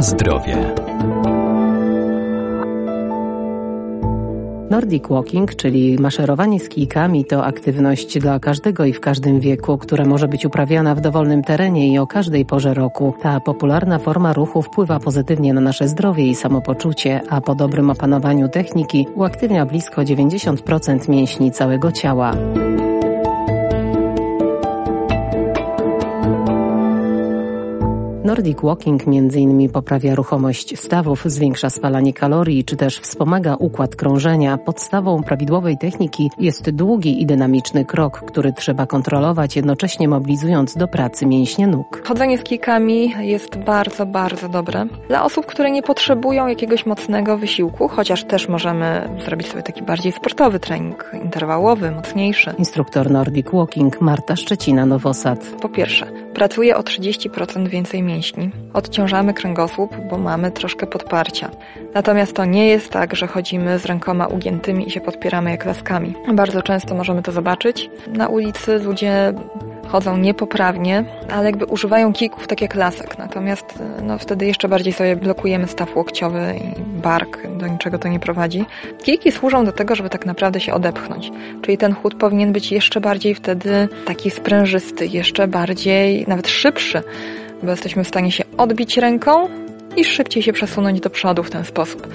Zdrowie. Nordic Walking, czyli maszerowanie z kijkami, to aktywność dla każdego i w każdym wieku, która może być uprawiana w dowolnym terenie i o każdej porze roku. Ta popularna forma ruchu wpływa pozytywnie na nasze zdrowie i samopoczucie, a po dobrym opanowaniu techniki uaktywnia blisko 90% mięśni całego ciała. Nordic Walking m.in. poprawia ruchomość stawów, zwiększa spalanie kalorii, czy też wspomaga układ krążenia. Podstawą prawidłowej techniki jest długi i dynamiczny krok, który trzeba kontrolować, jednocześnie mobilizując do pracy mięśnie nóg. Chodzenie z kijkami jest bardzo, bardzo dobre. Dla osób, które nie potrzebują jakiegoś mocnego wysiłku, chociaż też możemy zrobić sobie taki bardziej sportowy trening, interwałowy, mocniejszy. Instruktor Nordic Walking Marta Szczecina-Nowosad. Po pierwsze, pracuje o 30% więcej mięśni. Odciążamy kręgosłup, bo mamy troszkę podparcia. Natomiast to nie jest tak, że chodzimy z rękoma ugiętymi i się podpieramy jak laskami. Bardzo często możemy to zobaczyć. Na ulicy ludzie chodzą niepoprawnie, ale jakby używają kijków tak jak lasek. Natomiast no, wtedy jeszcze bardziej sobie blokujemy staw łokciowy i bark, do niczego to nie prowadzi. Kijki służą do tego, żeby tak naprawdę się odepchnąć. Czyli ten chód powinien być jeszcze bardziej wtedy taki sprężysty, jeszcze bardziej, nawet szybszy, bo jesteśmy w stanie się odbić ręką i szybciej się przesunąć do przodu w ten sposób.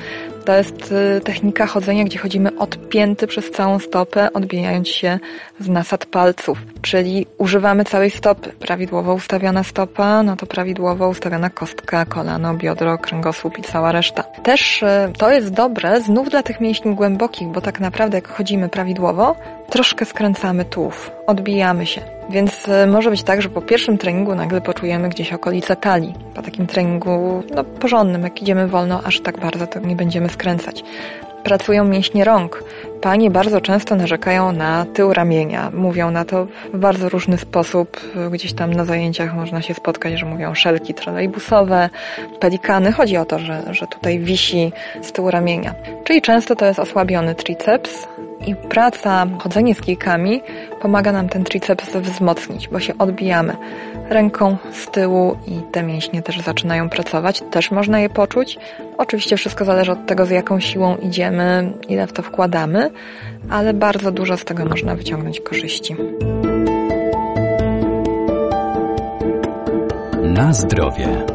To jest y, technika chodzenia, gdzie chodzimy odpięty przez całą stopę, odbijając się z nasad palców, czyli używamy całej stopy. Prawidłowo ustawiona stopa, no to prawidłowo ustawiona kostka, kolano, biodro, kręgosłup i cała reszta. Też y, to jest dobre znów dla tych mięśni głębokich, bo tak naprawdę jak chodzimy prawidłowo, troszkę skręcamy tułów, odbijamy się. Więc y, może być tak, że po pierwszym treningu nagle poczujemy gdzieś okolice talii. Takim treningu no, porządnym, jak idziemy wolno, aż tak bardzo to nie będziemy skręcać. Pracują mięśnie rąk. Panie bardzo często narzekają na tył ramienia. Mówią na to w bardzo różny sposób. Gdzieś tam na zajęciach można się spotkać, że mówią szelki trolejbusowe, pelikany. Chodzi o to, że, że tutaj wisi z tyłu ramienia. Czyli często to jest osłabiony triceps, i praca, chodzenie z kijkami pomaga nam ten triceps wzmocnić, bo się odbijamy ręką z tyłu i te mięśnie też zaczynają pracować. Też można je poczuć. Oczywiście wszystko zależy od tego, z jaką siłą idziemy, ile w to wkładamy, ale bardzo dużo z tego można wyciągnąć korzyści. Na zdrowie.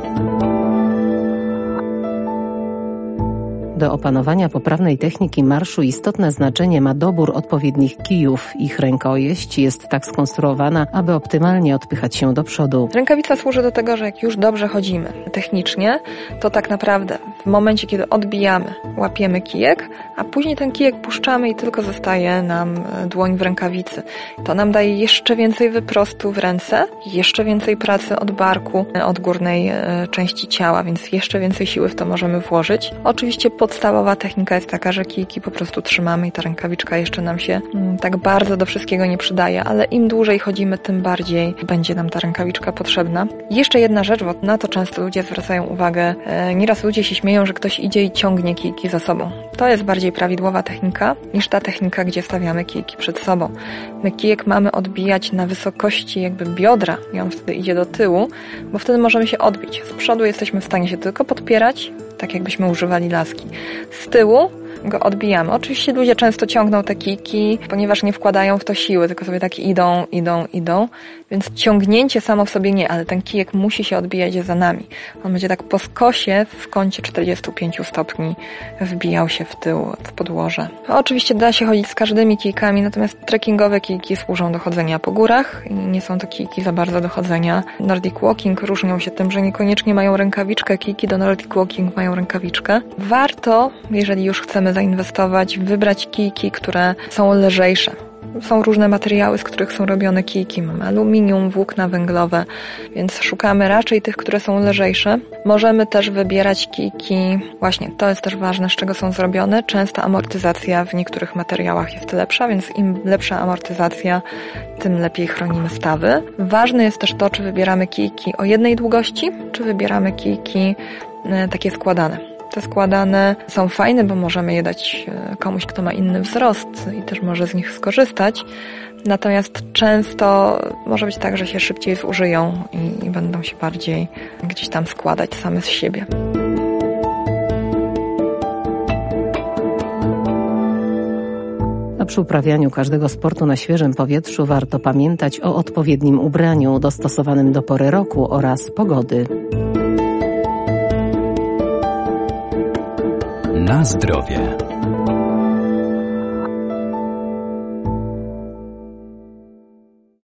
Do opanowania poprawnej techniki marszu istotne znaczenie ma dobór odpowiednich kijów. Ich rękojeść jest tak skonstruowana, aby optymalnie odpychać się do przodu. Rękawica służy do tego, że jak już dobrze chodzimy technicznie, to tak naprawdę w momencie, kiedy odbijamy, łapiemy kijek, a później ten kijek puszczamy i tylko zostaje nam e, dłoń w rękawicy. To nam daje jeszcze więcej wyprostu w ręce, jeszcze więcej pracy od barku, e, od górnej e, części ciała, więc jeszcze więcej siły w to możemy włożyć. Oczywiście podstawowa technika jest taka, że kijki po prostu trzymamy i ta rękawiczka jeszcze nam się mm, tak bardzo do wszystkiego nie przydaje, ale im dłużej chodzimy, tym bardziej będzie nam ta rękawiczka potrzebna. Jeszcze jedna rzecz, bo na to często ludzie zwracają uwagę. Nieraz ludzie się śmieją, że ktoś idzie i ciągnie kijki za sobą. To jest bardziej prawidłowa technika niż ta technika, gdzie stawiamy kijki przed sobą. My kijek mamy odbijać na wysokości jakby biodra i on wtedy idzie do tyłu, bo wtedy możemy się odbić. Z przodu jesteśmy w stanie się tylko podpierać, tak jakbyśmy używali laski. Z tyłu go odbijamy. Oczywiście ludzie często ciągną te kijki, ponieważ nie wkładają w to siły, tylko sobie tak idą, idą, idą. Więc ciągnięcie samo w sobie nie, ale ten kijek musi się odbijać za nami. On będzie tak po skosie w kącie 45 stopni wbijał się w tył, w podłoże. Oczywiście da się chodzić z każdymi kijkami, natomiast trekkingowe kijki służą do chodzenia po górach i nie są to kijki za bardzo do chodzenia. Nordic Walking różnią się tym, że niekoniecznie mają rękawiczkę, kijki do Nordic Walking mają rękawiczkę. Warto, jeżeli już chcemy zainwestować, wybrać kijki, które są lżejsze są różne materiały, z których są robione kijki. Mamy aluminium, włókna węglowe, więc szukamy raczej tych, które są lżejsze. Możemy też wybierać kijki, właśnie to jest też ważne, z czego są zrobione. Częsta amortyzacja w niektórych materiałach jest lepsza, więc im lepsza amortyzacja, tym lepiej chronimy stawy. Ważne jest też to, czy wybieramy kijki o jednej długości, czy wybieramy kijki e, takie składane. Te składane są fajne, bo możemy je dać e, komuś, kto ma inny wzrost i też może z nich skorzystać. Natomiast często może być tak, że się szybciej zużyją i, i będą się bardziej gdzieś tam składać same z siebie. Przy uprawianiu każdego sportu na świeżym powietrzu warto pamiętać o odpowiednim ubraniu dostosowanym do pory roku oraz pogody. Na zdrowie.